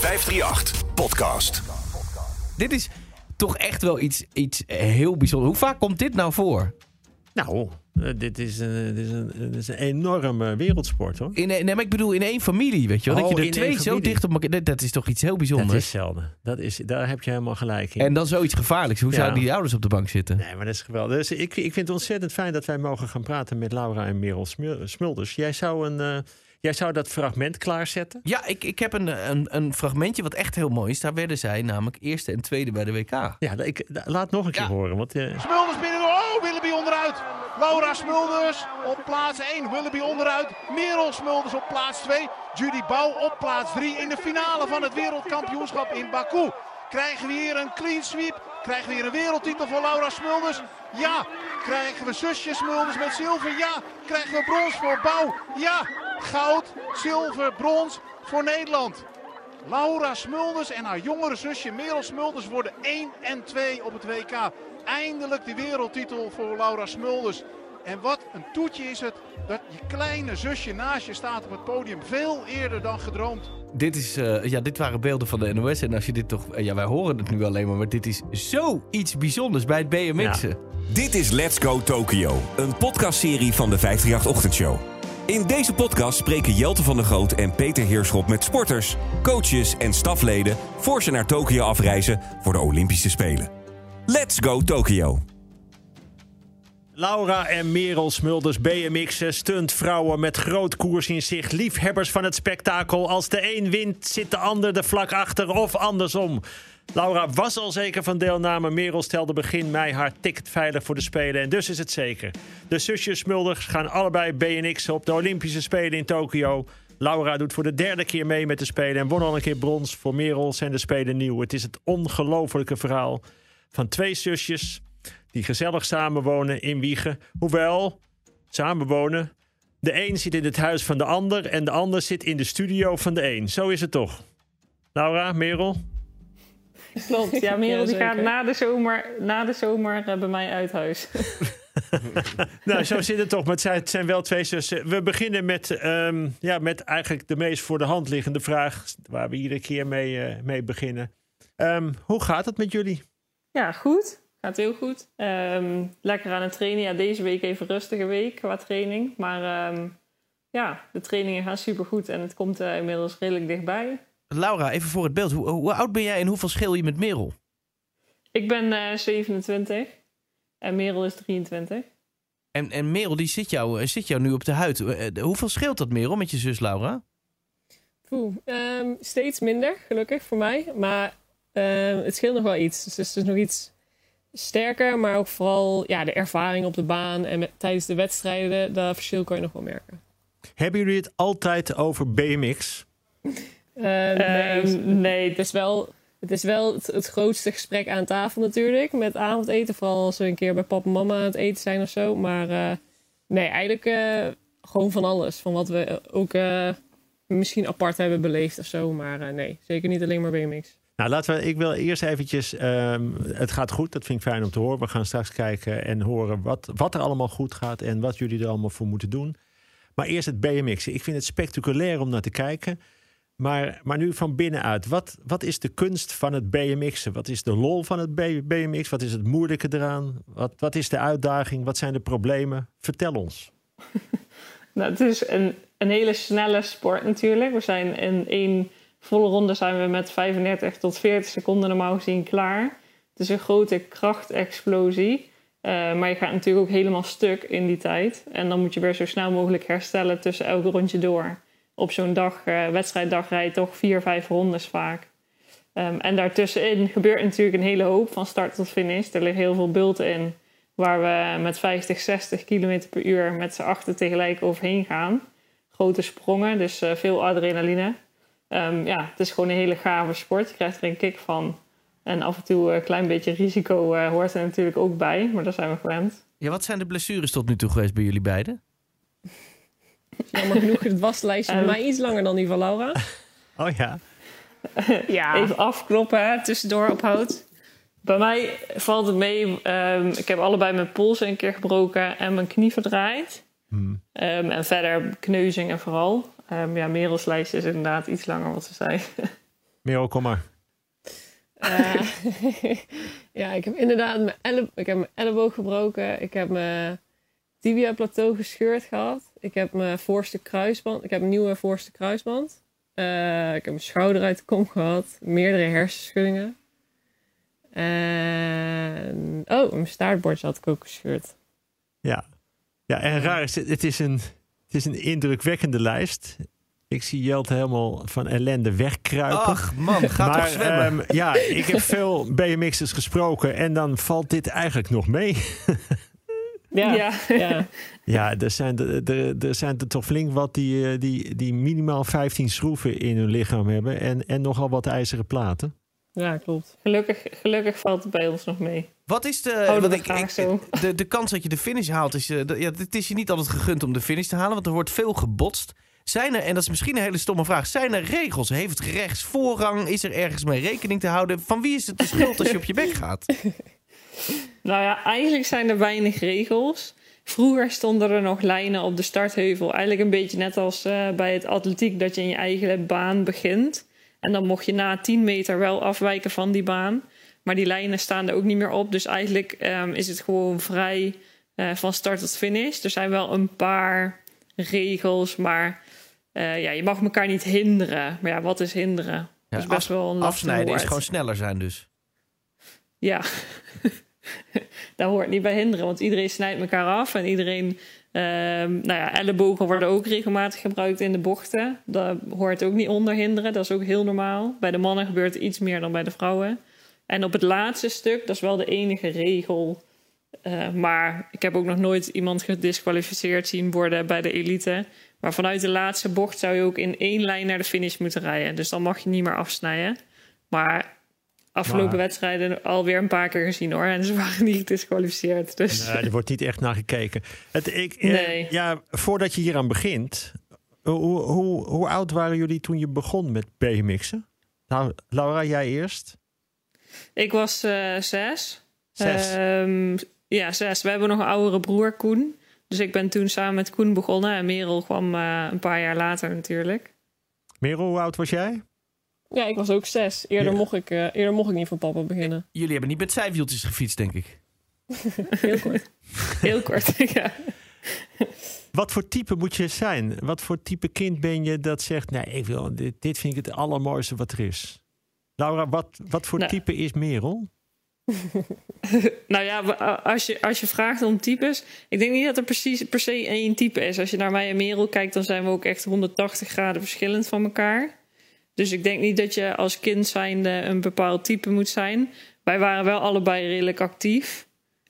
538 Podcast. Dit is toch echt wel iets, iets heel bijzonders. Hoe vaak komt dit nou voor? Nou, eh, dit, is een, dit, is een, dit is een enorme wereldsport hoor. In, nee, maar ik bedoel in één familie, weet je wel. Oh, dat je in er twee zo dicht op elkaar... Dat, dat is toch iets heel Dat bijzonders. is zelden. Dat is, daar heb je helemaal gelijk in. En dan zoiets gevaarlijks. Hoe Ja. zouden die ouders op de bank zitten? Nee, maar dat is geweldig. Dus ik, ik vind het ontzettend fijn dat wij mogen gaan praten met Laura en Merel Smul- Smulders. Jij zou, een, eh, jij zou dat fragment klaarzetten? Ja, ik, ik heb een, een, een fragmentje wat echt heel mooi is. Daar werden zij namelijk eerste en tweede bij de WK. Ja, ik, laat nog een keer Ja. horen. Want, eh, Smulders binnen. Oh, Willoughby onderuit. Laura Smulders op plaats 1. Willoughby onderuit. Merel Smulders op plaats 2. Judy Bouw op plaats 3 in de finale van het wereldkampioenschap in Baku. Krijgen we hier een clean sweep? Krijgen we hier een wereldtitel voor Laura Smulders? Ja. Krijgen we zusje Smulders met zilver? Ja. Krijgen we brons voor Bouw? Ja. Goud, zilver, brons voor Nederland. Laura Smulders en haar jongere zusje Merel Smulders worden 1 en 2 op het WK. Eindelijk de wereldtitel voor Laura Smulders. En wat een toetje is het dat je kleine zusje naast je staat op het podium. Veel eerder dan gedroomd. Dit, is, eh, ja, dit waren beelden van de NOS. En als je dit toch... eh, Ja, wij horen het nu alleen maar. Maar dit is zoiets bijzonders bij het BMX'en. Dit is Let's Go Tokyo, een podcastserie van de 538 Ochtendshow. In deze podcast spreken Jelte van der Groot en Peter Heerschop met sporters, coaches en stafleden voor ze naar Tokio afreizen voor de Olympische Spelen. Let's Go Tokyo. Laura en Merel Smulders, BMX'en, stuntvrouwen met groot koers in zicht. Liefhebbers van het spektakel. Als de een wint, zit de ander er vlak achter of andersom. Laura was al zeker van deelname. Merel stelde begin mei haar ticket veilig voor de Spelen. En dus is het zeker. De zusjes Smulders gaan allebei BMX'en op de Olympische Spelen in Tokio. Laura doet voor de derde keer mee met de Spelen en won al een keer brons. Voor Merel zijn de Spelen nieuw. Het is het ongelofelijke verhaal van twee zusjes die gezellig samenwonen in Wiegen. Hoewel, samenwonen. De een zit in het huis van de ander en de ander zit in de studio van de een. Zo is het toch? Laura, Merel? Klopt, ja, Merel Ja, die gaat na de zomer, na de zomer eh, bij mij uit huis. Nou, zo zit het toch. Maar het zijn, wel twee zussen. We beginnen met, ehm, ja, met eigenlijk de meest voor de hand liggende vraag... waar we iedere keer mee, eh, mee beginnen. Ehm, hoe gaat het met jullie? Ja, goed. Gaat heel goed. Ehm, lekker aan het trainen. Ja, deze week even een rustige week qua training. Maar ehm, ja, de trainingen gaan supergoed en het komt eh, inmiddels redelijk dichtbij. Laura, even voor het beeld. Hoe, hoe oud ben jij en hoeveel scheel je met Merel? Ik ben eh 27 en Merel is 23. En, en Merel, die zit jou, eh, zit jou nu op de huid. Eh, Hoeveel scheelt dat, Merel, met je zus Laura? Poeh, ehm, steeds minder, gelukkig voor mij. Maar ehm, het scheelt nog wel iets. Dus het is nog iets sterker, maar ook vooral ja, de ervaring op de baan en met, tijdens de wedstrijden, dat verschil kan je nog wel merken. Hebben jullie het altijd over BMX? Ehm, nee, Ehm, nee, het is wel, het, is wel het, het grootste gesprek aan tafel natuurlijk, met avondeten. Vooral als we een keer bij papa en mama aan het eten zijn of zo. Maar eh, nee, eigenlijk eh, gewoon van alles. Van wat we ook eh, misschien apart hebben beleefd of zo. Maar eh, nee, zeker niet alleen maar BMX. Nou, laten we. Ik wil eerst eventjes. ehm, het gaat goed. Dat vind ik fijn om te horen. We gaan straks kijken en horen wat, wat er allemaal goed gaat en wat jullie er allemaal voor moeten doen. Maar eerst het BMX. Ik vind het spectaculair om naar te kijken. Maar, maar nu van binnenuit. Wat, wat is de kunst van het BMX'en? Wat is de lol van het BMX? Wat is het moeilijke eraan? Wat, wat is de uitdaging? Wat zijn de problemen? Vertel ons. Nou, het is een, een hele snelle sport natuurlijk. We zijn in één volle ronde zijn we met 35 tot 40 seconden normaal gezien klaar. Het is een grote krachtexplosie. Eh, maar je gaat natuurlijk ook helemaal stuk in die tijd. En dan moet je weer zo snel mogelijk herstellen tussen elk rondje door. Op zo'n dag, eh, wedstrijddag rij je toch vier, vijf rondes vaak. Ehm, en daartussenin gebeurt natuurlijk een hele hoop van start tot finish. Er liggen heel veel bulten in waar we met 50, 60 km per uur met z'n achter tegelijk overheen gaan. Grote sprongen, dus eh, veel adrenaline. Ehm, ja, het is gewoon een hele gave sport. Je krijgt er een kick van. En af en toe een klein beetje risico eh, hoort er natuurlijk ook bij, maar daar zijn we gewend. Ja, wat zijn de blessures tot nu toe geweest bij jullie beiden? Jammer genoeg, het waslijstje bij Ehm. mij iets langer dan die van Laura. Oh ja. Ja, Even afkloppen, hè, tussendoor op hout. Bij mij valt het mee. ehm, ik heb allebei mijn polsen een keer gebroken en mijn knie verdraaid. Hmm. Ehm, en verder kneuzingen vooral. Ehm ja, Merels lijstje is inderdaad iets langer wat ze zei. Merel, kom maar. Eh, ja, ik heb inderdaad mijn, ik heb mijn elleboog gebroken. Ik heb mijn tibia plateau gescheurd gehad. Ik heb mijn voorste kruisband. Ik heb een nieuwe voorste kruisband. Eh, ik heb mijn schouder uit de kom gehad. Meerdere hersenschuddingen. En... Oh, mijn staartbordje had ik ook gescheurd. Ja, ja en raar is het, het is een, het is een indrukwekkende lijst. Ik zie Jelte helemaal van ellende wegkruipen. Ach man, ga toch zwemmen. ehm, ja, ik heb veel BMX'ers gesproken en dan valt dit eigenlijk nog mee. Ja, Ja. ja. Ja, er zijn er, er, er zijn er toch flink wat die, eh, die, die minimaal 15 schroeven in hun lichaam hebben en, en nogal wat ijzeren platen. ja klopt. Gelukkig, gelukkig valt het bij ons nog mee. Wat is de, Oh, is graag zo. de, de kans dat je de finish haalt? Is, eh, de- ja, het is je niet altijd gegund om de finish te halen, want er wordt veel gebotst. Zijn er, en dat is misschien een hele stomme vraag, zijn er regels? Heeft rechts voorrang? Is er ergens mee rekening te houden? Van wie is het de schuld als je op je bek gaat? Nou ja, eigenlijk zijn er weinig regels. Vroeger stonden er nog lijnen op de startheuvel. Eigenlijk een beetje net als eh, bij het atletiek, dat je in je eigen baan begint. En dan mocht je na 10 meter wel afwijken van die baan. Maar die lijnen staan er ook niet meer op. Dus eigenlijk ehm, is het gewoon vrij eh, van start tot finish. Er zijn wel een paar regels, maar eh, ja, je mag elkaar niet hinderen. Maar ja, wat is hinderen? dat is best wel een Afsnijden is gewoon sneller zijn dus. Ja, daar hoort niet bij hinderen, want iedereen snijdt elkaar af en iedereen. ehm, nou ja, ellebogen worden ook regelmatig gebruikt in de bochten. Daar hoort ook niet onder hinderen, dat is ook heel normaal. Bij de mannen gebeurt iets meer dan bij de vrouwen. En op het laatste stuk, dat is wel de enige regel. eh, maar ik heb ook nog nooit iemand gedisqualificeerd zien worden bij de elite. Maar vanuit de laatste bocht zou je ook in één lijn naar de finish moeten rijden. Dus dan mag je niet meer afsnijden. Maar afgelopen Maar- wedstrijden alweer een paar keer gezien hoor. En ze waren niet gedisqualificeerd. Dus Nee, er wordt niet echt naar gekeken. Het, ik, eh, Nee. ja, voordat je hier aan begint, hoe, hoe, hoe oud waren jullie toen je begon met BMX'en? Nou, Laura, jij eerst. ik was eh, zes. Zes. Ehm, ja, zes. We hebben nog een oudere broer, Koen. Dus ik ben toen samen met Koen begonnen. En Merel kwam eh, een paar jaar later natuurlijk. Merel, hoe oud was jij? Ja, ik was ook zes. Eerder, Ja. mocht, ik, eh, eerder mocht ik niet van papa beginnen. Jullie hebben niet met zijwieltjes gefietst, denk ik. Heel kort. Heel kort, ja. Wat voor type moet je zijn? Wat voor type kind ben je dat zegt, nee, ik wil, dit, dit vind ik het allermooiste wat er is? Laura, wat, wat voor Nou. type is Merel? Nou ja, als je, als je vraagt om types. Ik denk niet dat er precies per se één type is. Als je naar mij en Merel kijkt, dan zijn we ook echt 180 graden verschillend van elkaar. Dus ik denk niet dat je als kind zijnde een bepaald type moet zijn. Wij waren wel allebei redelijk actief.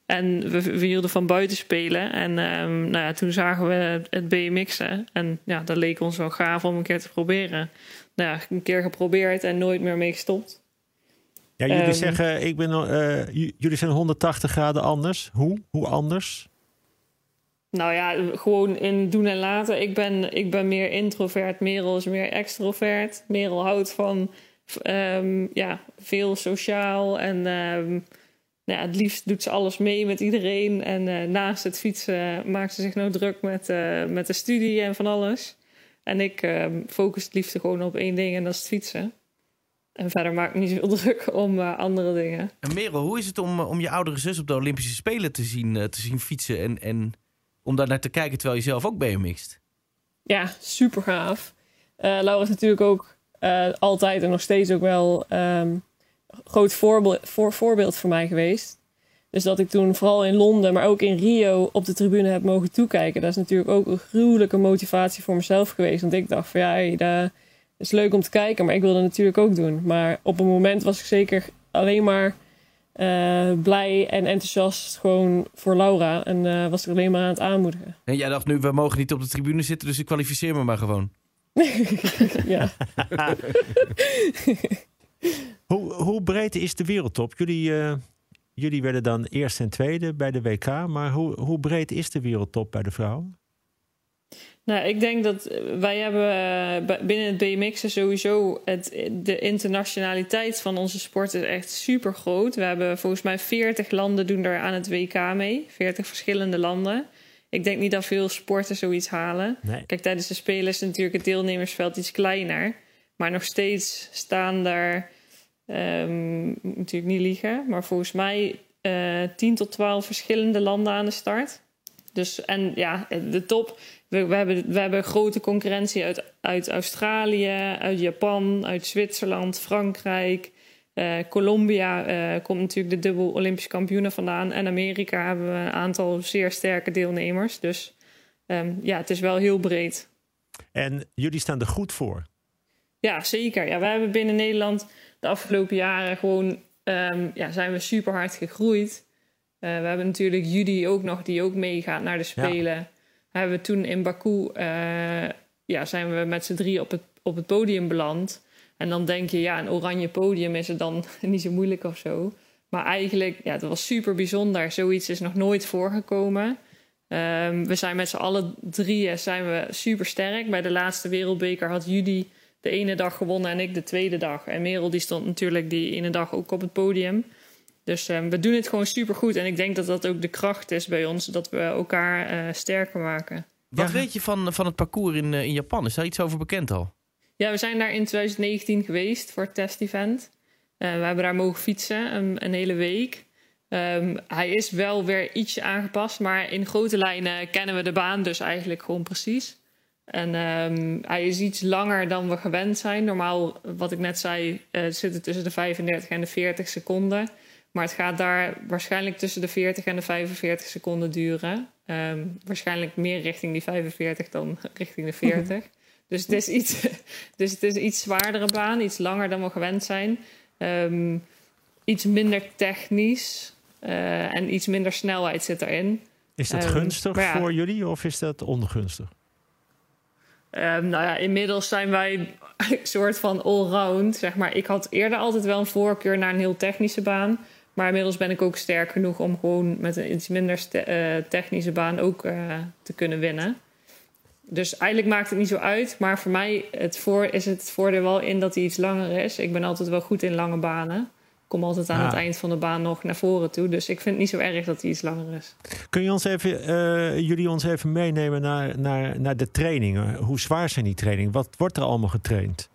En we, we hielden van buiten spelen. En ehm, nou ja, toen zagen we het BMX'en. En ja, dat leek ons wel gaaf om een keer te proberen. Nou ja, een keer geprobeerd en nooit meer mee gestopt. Ja, jullie Ehm. zeggen, ik ben, eh, jullie zijn 180 graden anders. Hoe? Hoe anders? Nou ja, gewoon in doen en laten. Ik ben, ik ben meer introvert, Merel is meer extrovert. Merel houdt van ehm, ja, veel sociaal en ehm, nou ja, het liefst doet ze alles mee met iedereen. En eh, naast het fietsen maakt ze zich nou druk met, eh, met de studie en van alles. En ik ehm, focus het liefst gewoon op één ding en dat is het fietsen. En verder maak ik niet zoveel druk om eh, andere dingen. En Merel, hoe is het om, om je oudere zus op de Olympische Spelen te zien, te zien fietsen en, en om daar naar te kijken terwijl je zelf ook BMX't? Ja, super gaaf. Eh, Laura is natuurlijk ook eh, altijd en nog steeds ook wel een groot voorbeeld, voor, voorbeeld voor mij geweest. Dus dat ik toen vooral in Londen, maar ook in Rio op de tribune heb mogen toekijken. Dat is natuurlijk ook een gruwelijke motivatie voor mezelf geweest. Want ik dacht van ja, dat is leuk om te kijken, maar ik wilde het natuurlijk ook doen. Maar op een moment was ik zeker alleen maar eh, blij en enthousiast gewoon voor Laura. En eh, was ik alleen maar aan het aanmoedigen. En jij dacht nu, we mogen niet op de tribune zitten, dus ik kwalificeer me maar gewoon. ja. Hoe, hoe breed is de wereldtop? Jullie, eh, jullie werden dan eerst en tweede bij de WK, maar hoe, hoe breed is de wereldtop bij de vrouwen? Nou, ik denk dat eh, wij hebben eh, binnen het BMX sowieso het, de internationaliteit van onze sport is echt super groot. We hebben volgens mij 40 landen doen er aan het WK mee, 40 verschillende landen. Ik denk niet dat veel sporten zoiets halen. Nee. Kijk, tijdens de Spelen is natuurlijk het deelnemersveld iets kleiner. Maar nog steeds staan daar, ehm, natuurlijk niet liegen, maar volgens mij uh, 10 tot 12 verschillende landen aan de start. Dus en ja, de top. We, we, hebben, we hebben grote concurrentie uit, uit Australië, uit Japan, uit Zwitserland, Frankrijk. Uh, Colombia uh, komt natuurlijk de dubbel Olympische kampioenen vandaan. En Amerika hebben we een aantal zeer sterke deelnemers. Dus um, ja, het is wel heel breed. En jullie staan er goed voor? Ja, zeker. Ja, wij hebben binnen Nederland de afgelopen jaren gewoon um, ja, zijn we super hard gegroeid. Uh, we hebben natuurlijk Judy ook nog, die ook meegaat naar de Spelen. Hebben we toen in Baku, ja, zijn we met z'n drie op het, op het podium beland. En dan denk je, ja, een oranje podium is het dan niet zo moeilijk of zo. Maar eigenlijk, ja, dat was super bijzonder. Zoiets is nog nooit voorgekomen. Um, we zijn met z'n allen drieën zijn we super sterk. Bij de laatste wereldbeker had Judy de ene dag gewonnen en ik de tweede dag. En Merel die stond natuurlijk die ene dag ook op het podium. Dus um, we doen het gewoon super goed. En ik denk dat dat ook de kracht is bij ons, dat we elkaar uh, sterker maken. Wat ja. weet je van, van het parcours in, uh, in Japan? Is daar iets over bekend al? Ja, we zijn daar in 2019 geweest voor het test-event. Uh, we hebben daar mogen fietsen een, een hele week. Um, hij is wel weer ietsje aangepast, maar in grote lijnen kennen we de baan dus eigenlijk gewoon precies. En um, hij is iets langer dan we gewend zijn. Normaal, wat ik net zei, uh, zit het tussen de 35 en de 40 seconden. Maar het gaat daar waarschijnlijk tussen de 40 en de 45 seconden duren. Um, waarschijnlijk meer richting die 45 dan richting de 40. Dus het is iets, dus het is een iets zwaardere baan, iets langer dan we gewend zijn. Um, iets minder technisch uh, en iets minder snelheid zit erin. Is dat um, gunstig ja, voor jullie of is dat ongunstig? Um, nou ja, inmiddels zijn wij een soort van allround. Zeg maar. Ik had eerder altijd wel een voorkeur naar een heel technische baan. Maar inmiddels ben ik ook sterk genoeg om gewoon met een iets minder uh, technische baan ook uh, te kunnen winnen. Dus eigenlijk maakt het niet zo uit. Maar voor mij het voor, is het voordeel wel in dat hij iets langer is. Ik ben altijd wel goed in lange banen. Ik kom altijd aan ah. het eind van de baan nog naar voren toe. Dus ik vind het niet zo erg dat hij iets langer is. Kun je ons even, uh, jullie ons even meenemen naar, naar, naar de trainingen? Hoe zwaar zijn die trainingen? Wat wordt er allemaal getraind?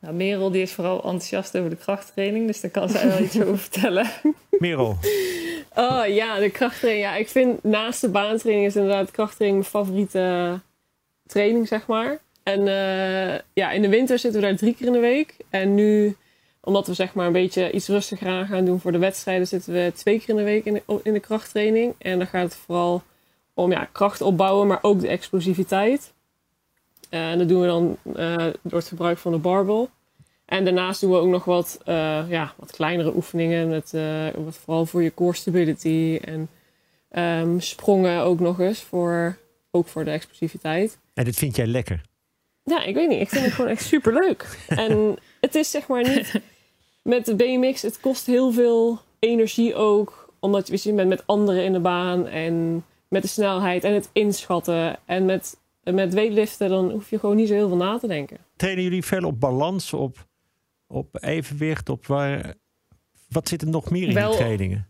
Nou, Merel die is vooral enthousiast over de krachttraining. Dus daar kan zij wel iets over vertellen. Merel. Oh ja, de krachttraining. Ja, ik vind naast de baantraining is inderdaad krachttraining mijn favoriete training, zeg maar. En uh, ja, in de winter zitten we daar drie keer in de week. En nu, omdat we zeg maar een beetje iets rustiger aan gaan doen voor de wedstrijden, zitten we twee keer in de week in de, in de krachttraining. En dan gaat het vooral om ja, kracht opbouwen, maar ook de explosiviteit. Uh, en dat doen we dan uh, door het gebruik van de barbel. En daarnaast doen we ook nog wat, uh, ja, wat kleinere oefeningen. Met, wat vooral voor je core stability. En um, sprongen ook nog eens. Voor, ook voor de explosiviteit. En dit vind jij lekker? Ja, ik weet niet. Ik vind het gewoon echt super leuk. en het is zeg maar niet... Met de BMX, het kost heel veel energie ook. Omdat je bent met anderen in de baan. En met de snelheid en het inschatten. En met, met weightliften, dan hoef je gewoon niet zo heel veel na te denken. Trainen jullie veel op balans, op op evenwicht, op waar. Wat zit er nog meer in wel, die trainingen?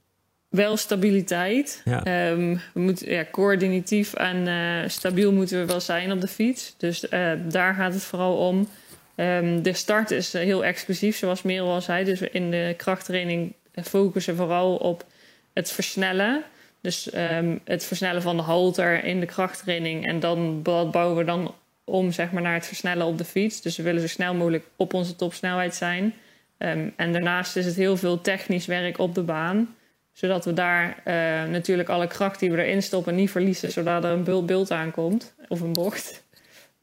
Wel stabiliteit. Ja. Um, we moeten, ja, coördinatief en uh, stabiel moeten we wel zijn op de fiets. Dus uh, daar gaat het vooral om. Um, de start is heel exclusief, zoals Merel al zei. Dus in de krachttraining focussen vooral op het versnellen. Dus um, het versnellen van de halter in de krachttraining. En dan bouwen we dan om zeg maar, naar het versnellen op de fiets. Dus we willen zo snel mogelijk op onze topsnelheid zijn. Um, en daarnaast is het heel veel technisch werk op de baan. Zodat we daar uh, natuurlijk alle kracht die we erin stoppen niet verliezen. Zodat er een beeld aankomt of een bocht.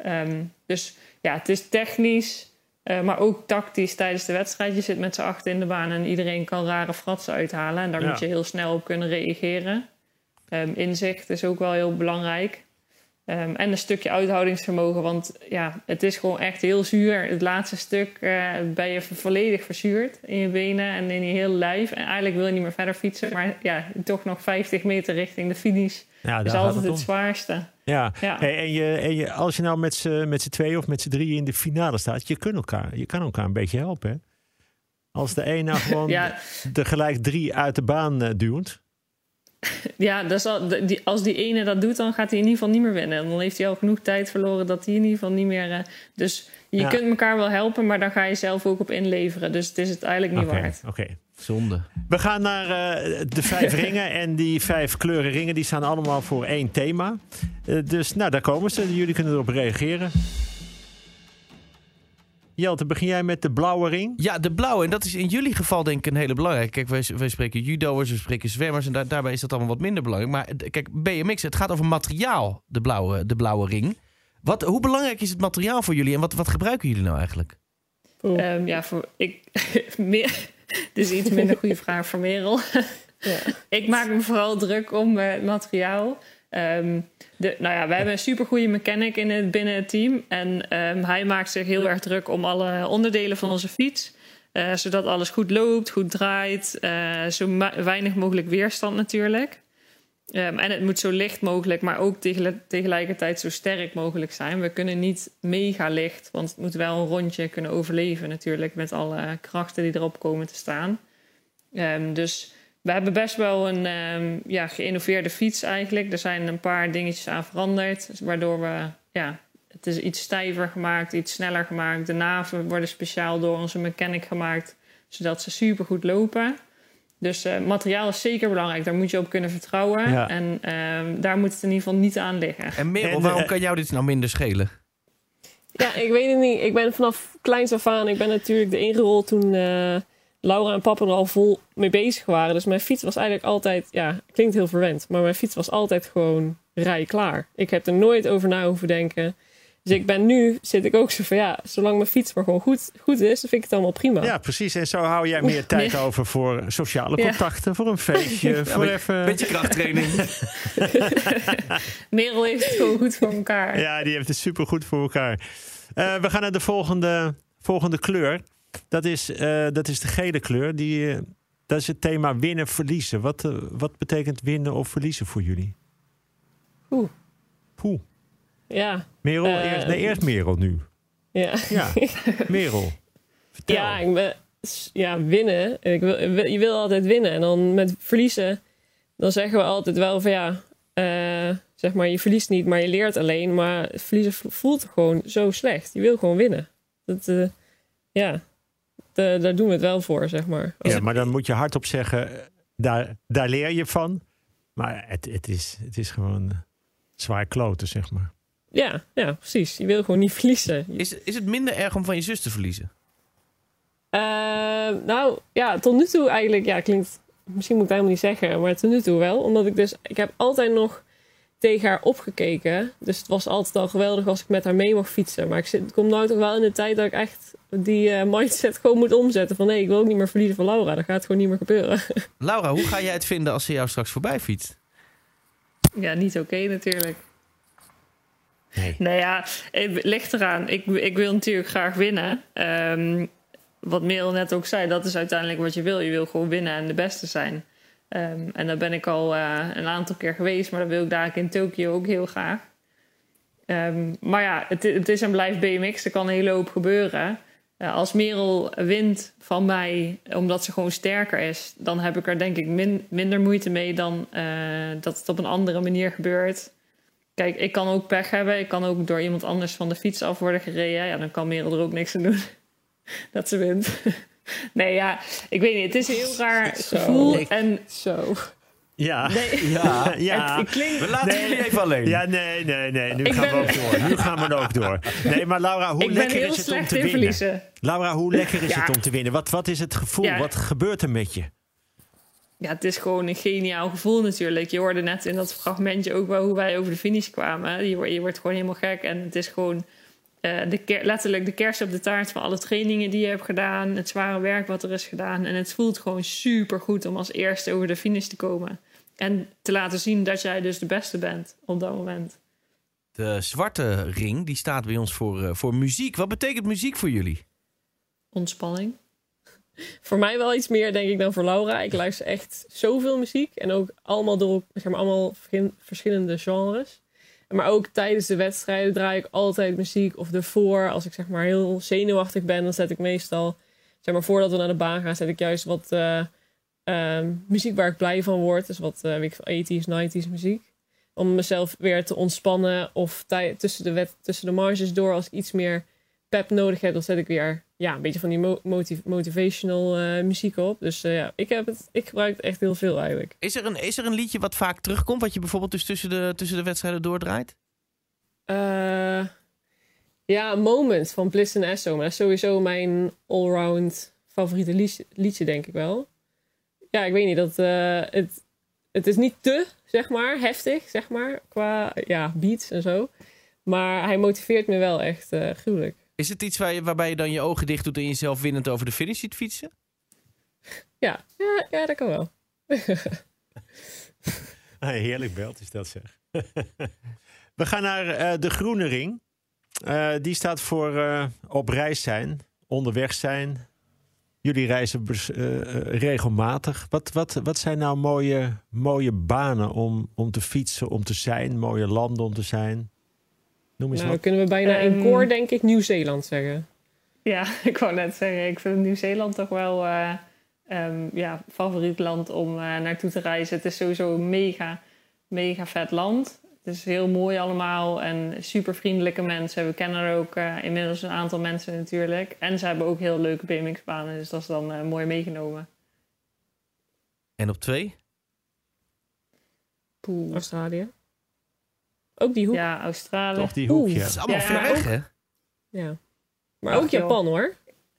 Um, dus ja, het is technisch, uh, maar ook tactisch tijdens de wedstrijd. Je zit met z'n achter in de baan en iedereen kan rare fratsen uithalen. En daar ja. moet je heel snel op kunnen reageren. Um, inzicht is ook wel heel belangrijk. Um, en een stukje uithoudingsvermogen, want ja, het is gewoon echt heel zuur. Het laatste stuk uh, ben je volledig verzuurd in je benen en in je hele lijf. En eigenlijk wil je niet meer verder fietsen, maar ja, toch nog 50 meter richting de finish ja, is altijd het, het zwaarste. Ja, en, je, en je, als je nou met z'n twee of met z'n drie in de finale staat, je, kunt elkaar, je kan elkaar een beetje helpen. Hè? Als de een nou gewoon ja. de gelijk drie uit de baan uh, duwt. Ja, dus als die ene dat doet, dan gaat hij in ieder geval niet meer winnen. Dan heeft hij al genoeg tijd verloren dat hij in ieder geval niet meer. Uh, dus je Ja. kunt elkaar wel helpen, maar dan ga je zelf ook op inleveren. Dus het is het eigenlijk niet waard. oké. Zonde. We gaan naar eh, de vijf ringen. En die vijf kleuren ringen die staan allemaal voor één thema. Eh, dus nou, daar komen ze. Jullie kunnen erop reageren. Jelte, begin jij met de blauwe ring? Ja, de blauwe. En dat is in jullie geval denk ik een hele belangrijke. Kijk, wij, wij spreken judo'ers, we spreken zwemmers. En daar, daarbij is dat allemaal wat minder belangrijk. Maar eh, kijk, BMX, het gaat over materiaal, de blauwe, de blauwe ring. Wat, hoe belangrijk is het materiaal voor jullie? En wat, wat gebruiken jullie nou eigenlijk? Ehm, ja, voor, ik, meer, is iets minder goede vraag voor Merel. Ja. ik maak me vooral druk om eh, het materiaal. Ehm, de, nou ja, we hebben een supergoeie mechanic in het, binnen het team. En ehm, hij maakt zich heel erg druk om alle onderdelen van onze fiets. eh, zodat alles goed loopt, goed draait. eh, zo weinig mogelijk weerstand natuurlijk. Ehm, en het moet zo licht mogelijk, maar ook tegel- tegelijkertijd zo sterk mogelijk zijn. We kunnen niet mega licht, want het moet wel een rondje kunnen overleven natuurlijk... met alle krachten die erop komen te staan. Ehm, dus we hebben best wel een ehm, ja, geïnnoveerde fiets eigenlijk. Er zijn een paar dingetjes aan veranderd, waardoor we... Ja, het is iets stijver gemaakt, iets sneller gemaakt. De naven worden speciaal door onze mechanic gemaakt, zodat ze supergoed lopen... Dus eh, materiaal is zeker belangrijk. Daar moet je op kunnen vertrouwen. Ja. En ehm, daar moet het in ieder geval niet aan liggen. En Merel, waarom eh, kan jou dit nou minder schelen? Ja, ik weet het niet. Ik ben vanaf kleins af aan, ik ben natuurlijk erin gerold toen eh, Laura en papa er al vol mee bezig waren. Dus mijn fiets was eigenlijk altijd, ja, klinkt heel verwend, maar mijn fiets was altijd gewoon rij klaar. Ik heb er nooit over na hoeven denken. Dus ik ben nu, zit ik ook zo van ja, zolang mijn fiets maar gewoon goed, goed is, dan vind ik het allemaal prima. Ja, precies. En zo hou jij meer tijd over voor sociale Ja. contacten, voor een feestje, voor even... Beetje krachttraining. Merel heeft het gewoon goed voor elkaar. Ja, die heeft het supergoed voor elkaar. Eh, we gaan naar de volgende, volgende kleur. Dat is, eh, dat is de gele kleur. Die, eh, dat is het thema winnen, verliezen. Wat, wat betekent winnen of verliezen voor jullie? Oeh. Poeh. Ja, Merel, Eh, eerst, nee, eerst Merel nu. ja. Ja, Merel. Vertel. Ja, ik ben, ja, winnen. Ik wil, je wil altijd winnen. En dan met verliezen, dan zeggen we altijd wel van ja, eh, zeg maar, je verliest niet, maar je leert alleen. Maar verliezen voelt gewoon zo slecht. Je wil gewoon winnen. Dat, eh, ja, Da- daar doen we het wel voor, zeg maar. Ja, maar dan moet je hardop zeggen, daar, daar leer je van. Maar het, het, is, het is gewoon zwaar kloten, zeg maar. Ja, ja, precies. Je wil gewoon niet verliezen. Is, is het minder erg om van je zus te verliezen? Eh, nou, ja, tot nu toe eigenlijk, ja, klinkt, misschien moet ik het helemaal niet zeggen, maar tot nu toe wel. Omdat ik dus, ik heb altijd nog tegen haar opgekeken. Dus het was altijd al geweldig als ik met haar mee mocht fietsen. Maar ik, zit, ik kom nou toch wel in de tijd dat ik echt die eh, mindset gewoon moet omzetten. Van nee, ik wil ook niet meer verliezen van Laura. Dat gaat gewoon niet meer gebeuren. Laura, hoe ga jij het vinden als ze jou straks voorbij fietst? Ja, niet oké natuurlijk. Nee. Nou ja, het ligt eraan. Ik, ik wil natuurlijk graag winnen. Ehm, wat Merel net ook zei, dat is uiteindelijk wat je wil. Je wil gewoon winnen en de beste zijn. Ehm, en daar ben ik al eh, een aantal keer geweest, maar dat wil ik daar in Tokio ook heel graag. Ehm, maar ja, het, het is en blijft BMX. Er kan een hele hoop gebeuren. Ja, als Merel wint van mij omdat ze gewoon sterker is, dan heb ik er denk ik min- minder moeite mee dan eh, dat het op een andere manier gebeurt. Kijk, ik kan ook pech hebben. Ik kan ook door iemand anders van de fiets af worden gereden. Ja, dan kan Merel er ook niks aan doen dat ze wint. nee, ja, ik weet niet. Het is een heel raar Zo. gevoel. En Zo. Ja. nee, Ja. ja. het, het klinkt... We laten Nee. jullie even alleen. Ja, nee, nee, nee. Nu Ik gaan ben- we ook door. Nu gaan we ook door. Nee, maar Laura, hoe ik lekker is het om te in winnen? verliezen. Laura, hoe lekker is Ja. het om te winnen? Wat, wat is het gevoel? Ja. Wat gebeurt er met je? Ja, het is gewoon een geniaal gevoel natuurlijk. Je hoorde net in dat fragmentje ook wel hoe wij over de finish kwamen. Je, wordt- je wordt gewoon helemaal gek. En het is gewoon eh, de letterlijk de kerst op de taart van alle trainingen die je hebt gedaan. Het zware werk wat er is gedaan. En het voelt gewoon super goed om als eerste over de finish te komen. En te laten zien dat jij dus de beste bent op dat moment. De zwarte ring die staat bij ons voor, eh, voor muziek. Wat betekent muziek voor jullie? Ontspanning. Voor mij wel iets meer, denk ik, dan voor Laura. Ik luister echt zoveel muziek. En ook allemaal door, zeg maar, allemaal verschillende genres. Maar ook tijdens de wedstrijden draai ik altijd muziek. Of ervoor, als ik zeg maar heel zenuwachtig ben, dan zet ik meestal... Zeg maar, voordat we naar de baan gaan, zet ik juist wat eh, ehm, muziek waar ik blij van word. Dus wat, veel, 80s, 90s muziek. Om mezelf weer te ontspannen. Of tussen, de wet, tussen de marges door, als ik iets meer pep nodig heb, dan zet ik weer ja, een beetje van die mo- motiv- motivational eh, muziek op. Dus eh, ja, ik, heb het, ik gebruik het echt heel veel eigenlijk. Is er, een, is er een liedje wat vaak terugkomt, wat je bijvoorbeeld dus tussen de, tussen de wedstrijden doordraait? Eh, ja, Moment van Bliss en Esso. Maar dat is sowieso mijn allround favoriete liedje, liedje, denk ik wel. Ja, ik weet niet. Dat, het, het is niet te, zeg maar, heftig, zeg maar, qua ja, beats en zo. Maar hij motiveert me wel echt gruwelijk. Is het iets waar je, waarbij je dan je ogen dicht doet en jezelf winnend over de finish ziet fietsen? Ja, ja, ja dat kan wel. Ah, heerlijk beeld is dat zeg. We gaan naar eh, de groene ring. Eh, die staat voor eh, op reis zijn, onderweg zijn. Jullie reizen regelmatig. Wat, wat, wat zijn nou mooie, mooie banen om, om te fietsen, om te zijn? Mooie landen om te zijn? Noem eens Nou, wat. kunnen we bijna in Ehm, koor, denk ik, Nieuw-Zeeland zeggen. Ja, ik wou net zeggen, ik vind Nieuw-Zeeland toch wel eh ehm, ja, favoriet land om eh, naartoe te reizen. Het is sowieso een mega, mega vet land. Het is heel mooi allemaal en super vriendelijke mensen. We kennen er ook eh, inmiddels een aantal mensen natuurlijk. En ze hebben ook heel leuke BMX-banen, dus dat is dan eh, mooi meegenomen. En op twee? Poeh. Australië. Ook die hoek. Ja. Ja, Australië. Toch die hoek, Oeh. ja. Dat is allemaal Ja, ver weg, hè? Maar Ach, ook joh. Japan hoor.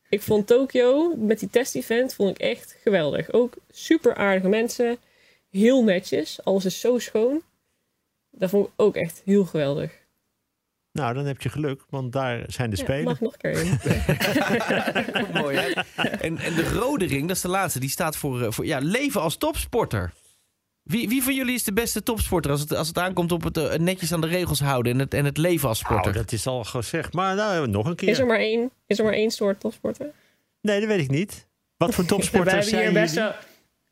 Ik vond Tokio met die test-event vond ik echt geweldig. Ook super aardige mensen. Heel netjes. Alles is zo schoon. Dat vond ik ook echt heel geweldig. Nou, dan heb je geluk, want daar zijn de Ja, spelen. mag nog een keer in. Mooi, hè? En, en de rode ring, dat is de laatste, die staat voor, eh, voor ja, leven als topsporter. Wie, wie van jullie is de beste topsporter als het, als het aankomt op het eh, netjes aan de regels houden en het, en het leven als sporter? Nou, dat is al gezegd. Maar nou, nog een keer. Is er maar één, is er maar één soort topsporter? Nee, dat weet ik niet. Wat voor topsporters hebben zijn hier best jullie? wel...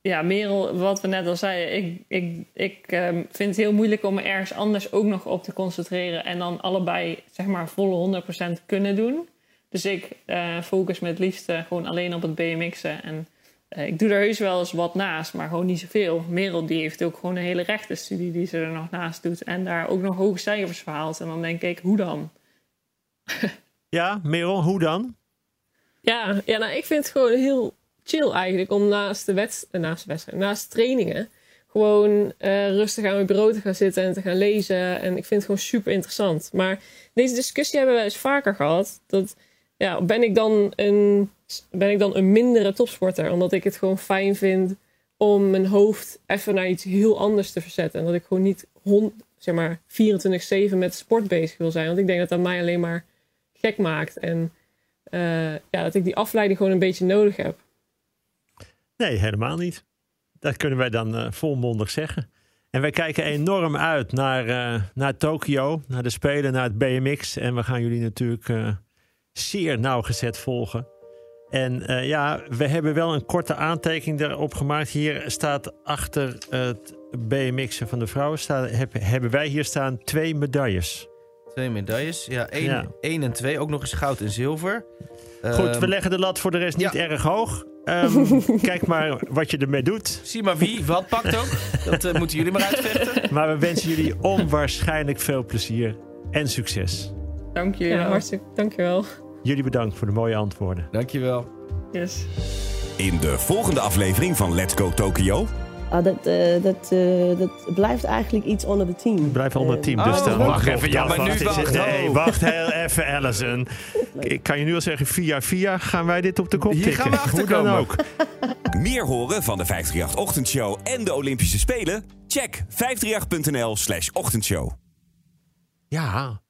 Ja, Merel, wat we net al zeiden. Ik, ik, ik ehm, vind het heel moeilijk om me ergens anders ook nog op te concentreren. En dan allebei, zeg maar, volle 100% kunnen doen. Dus ik eh, focus me het liefst gewoon alleen op het BMX'en. En ik doe er heus wel eens wat naast, maar gewoon niet zoveel. Merel die heeft ook gewoon een hele rechtenstudie die ze er nog naast doet. En daar ook nog hoge cijfers voor haalt. En dan denk ik, hoe dan? Ja, Merel, hoe dan? Ja, ja nou, ik vind het gewoon heel chill eigenlijk om naast de, wedst- eh, naast de wedstrijd, naast trainingen, gewoon eh, rustig aan mijn bureau te gaan zitten en te gaan lezen. En ik vind het gewoon super interessant. Maar deze discussie hebben we eens vaker gehad. Dat, ja, ben, ik dan een, ben ik dan een mindere topsporter? Omdat ik het gewoon fijn vind om mijn hoofd even naar iets heel anders te verzetten. En dat ik gewoon niet hond, zeg maar, 24-7 met sport bezig wil zijn. Want ik denk dat dat mij alleen maar gek maakt. En eh, ja, dat ik die afleiding gewoon een beetje nodig heb. Nee, helemaal niet. Dat kunnen wij dan eh, volmondig zeggen. En wij kijken enorm uit naar, eh, naar Tokio, naar de Spelen, naar het BMX. En we gaan jullie natuurlijk zeer nauwgezet volgen. En eh, ja, we hebben wel een korte aantekening erop gemaakt. Hier staat achter het BMX'en van de vrouwen, staat, heb- hebben wij hier staan twee medailles. Twee medailles. Ja, één, Ja. één en twee. Ook nog eens goud en zilver. Goed, Ehm, we leggen de lat voor de rest niet ja. erg hoog. Ehm, kijk maar wat je ermee doet. Zie maar wie wat pakt ook. Dat eh, moeten jullie maar uitvechten. Maar we wensen jullie onwaarschijnlijk veel plezier en succes. Dank jullie Ja, wel. hartstikke dankjewel. Jullie bedankt voor de mooie antwoorden. Dankjewel. Yes. In de volgende aflevering van Let's Go Tokyo Ah, dat, eh, dat, eh, dat blijft eigenlijk iets onder het team. Blijf onder het team. Oh, Dus dan wacht wacht even. Ja, maar nu wacht, wacht. Nee, Oh. wacht heel even, Allison. Ik kan je nu al zeggen, via via gaan wij dit op de kop Hier tikken. gaan we achter Hoe dan komen. ook. Meer horen van de 538 Ochtendshow en de Olympische Spelen? Check 538.nl slash ochtendshow. Ja,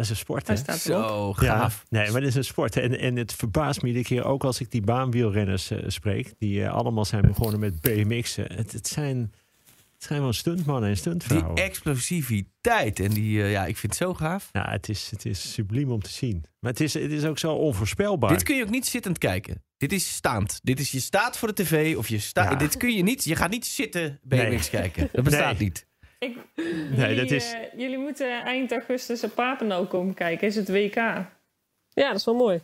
dat is een sport, hè? Staat. Zo, Ja, gaaf. nee, maar dat is een sport. En, en het verbaast me iedere keer, ook als ik die baanwielrenners eh, spreek, die eh, allemaal zijn begonnen met BMX'en. Het, het, zijn, het zijn wel stuntmannen en Die stuntvrouwen. explosiviteit. En die, eh, ja, ik vind het zo gaaf. Ja, het is, het is subliem om te zien. Maar het is, het is ook zo onvoorspelbaar. Dit kun je ook niet zittend kijken. Dit is staand. Dit is je staat voor de tv of je staat. Ja. Dit kun je niet. Je gaat niet zitten BMX Nee. kijken. Dat bestaat Nee. niet. Ik, Nee, jullie, dat is- eh, jullie moeten eind augustus op Papendal komen kijken. Is het WK? Ja, dat is wel mooi.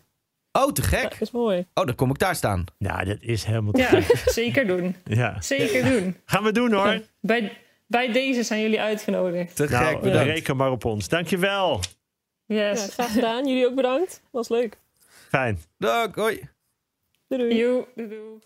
Oh, te Ja, gek. dat is mooi. Oh, dan kom ik daar staan. Nou, dat is helemaal te Ja, gek. zeker doen. Ja. Zeker doen. Gaan we doen hoor. Bij, bij deze zijn jullie uitgenodigd. Te Nou, gek, bedankt. reken maar op ons. Dankjewel. Ja, Yes. graag gedaan. Jullie ook bedankt. Was leuk. Fijn. Dag, hoi. Doei doei. Doei, doei.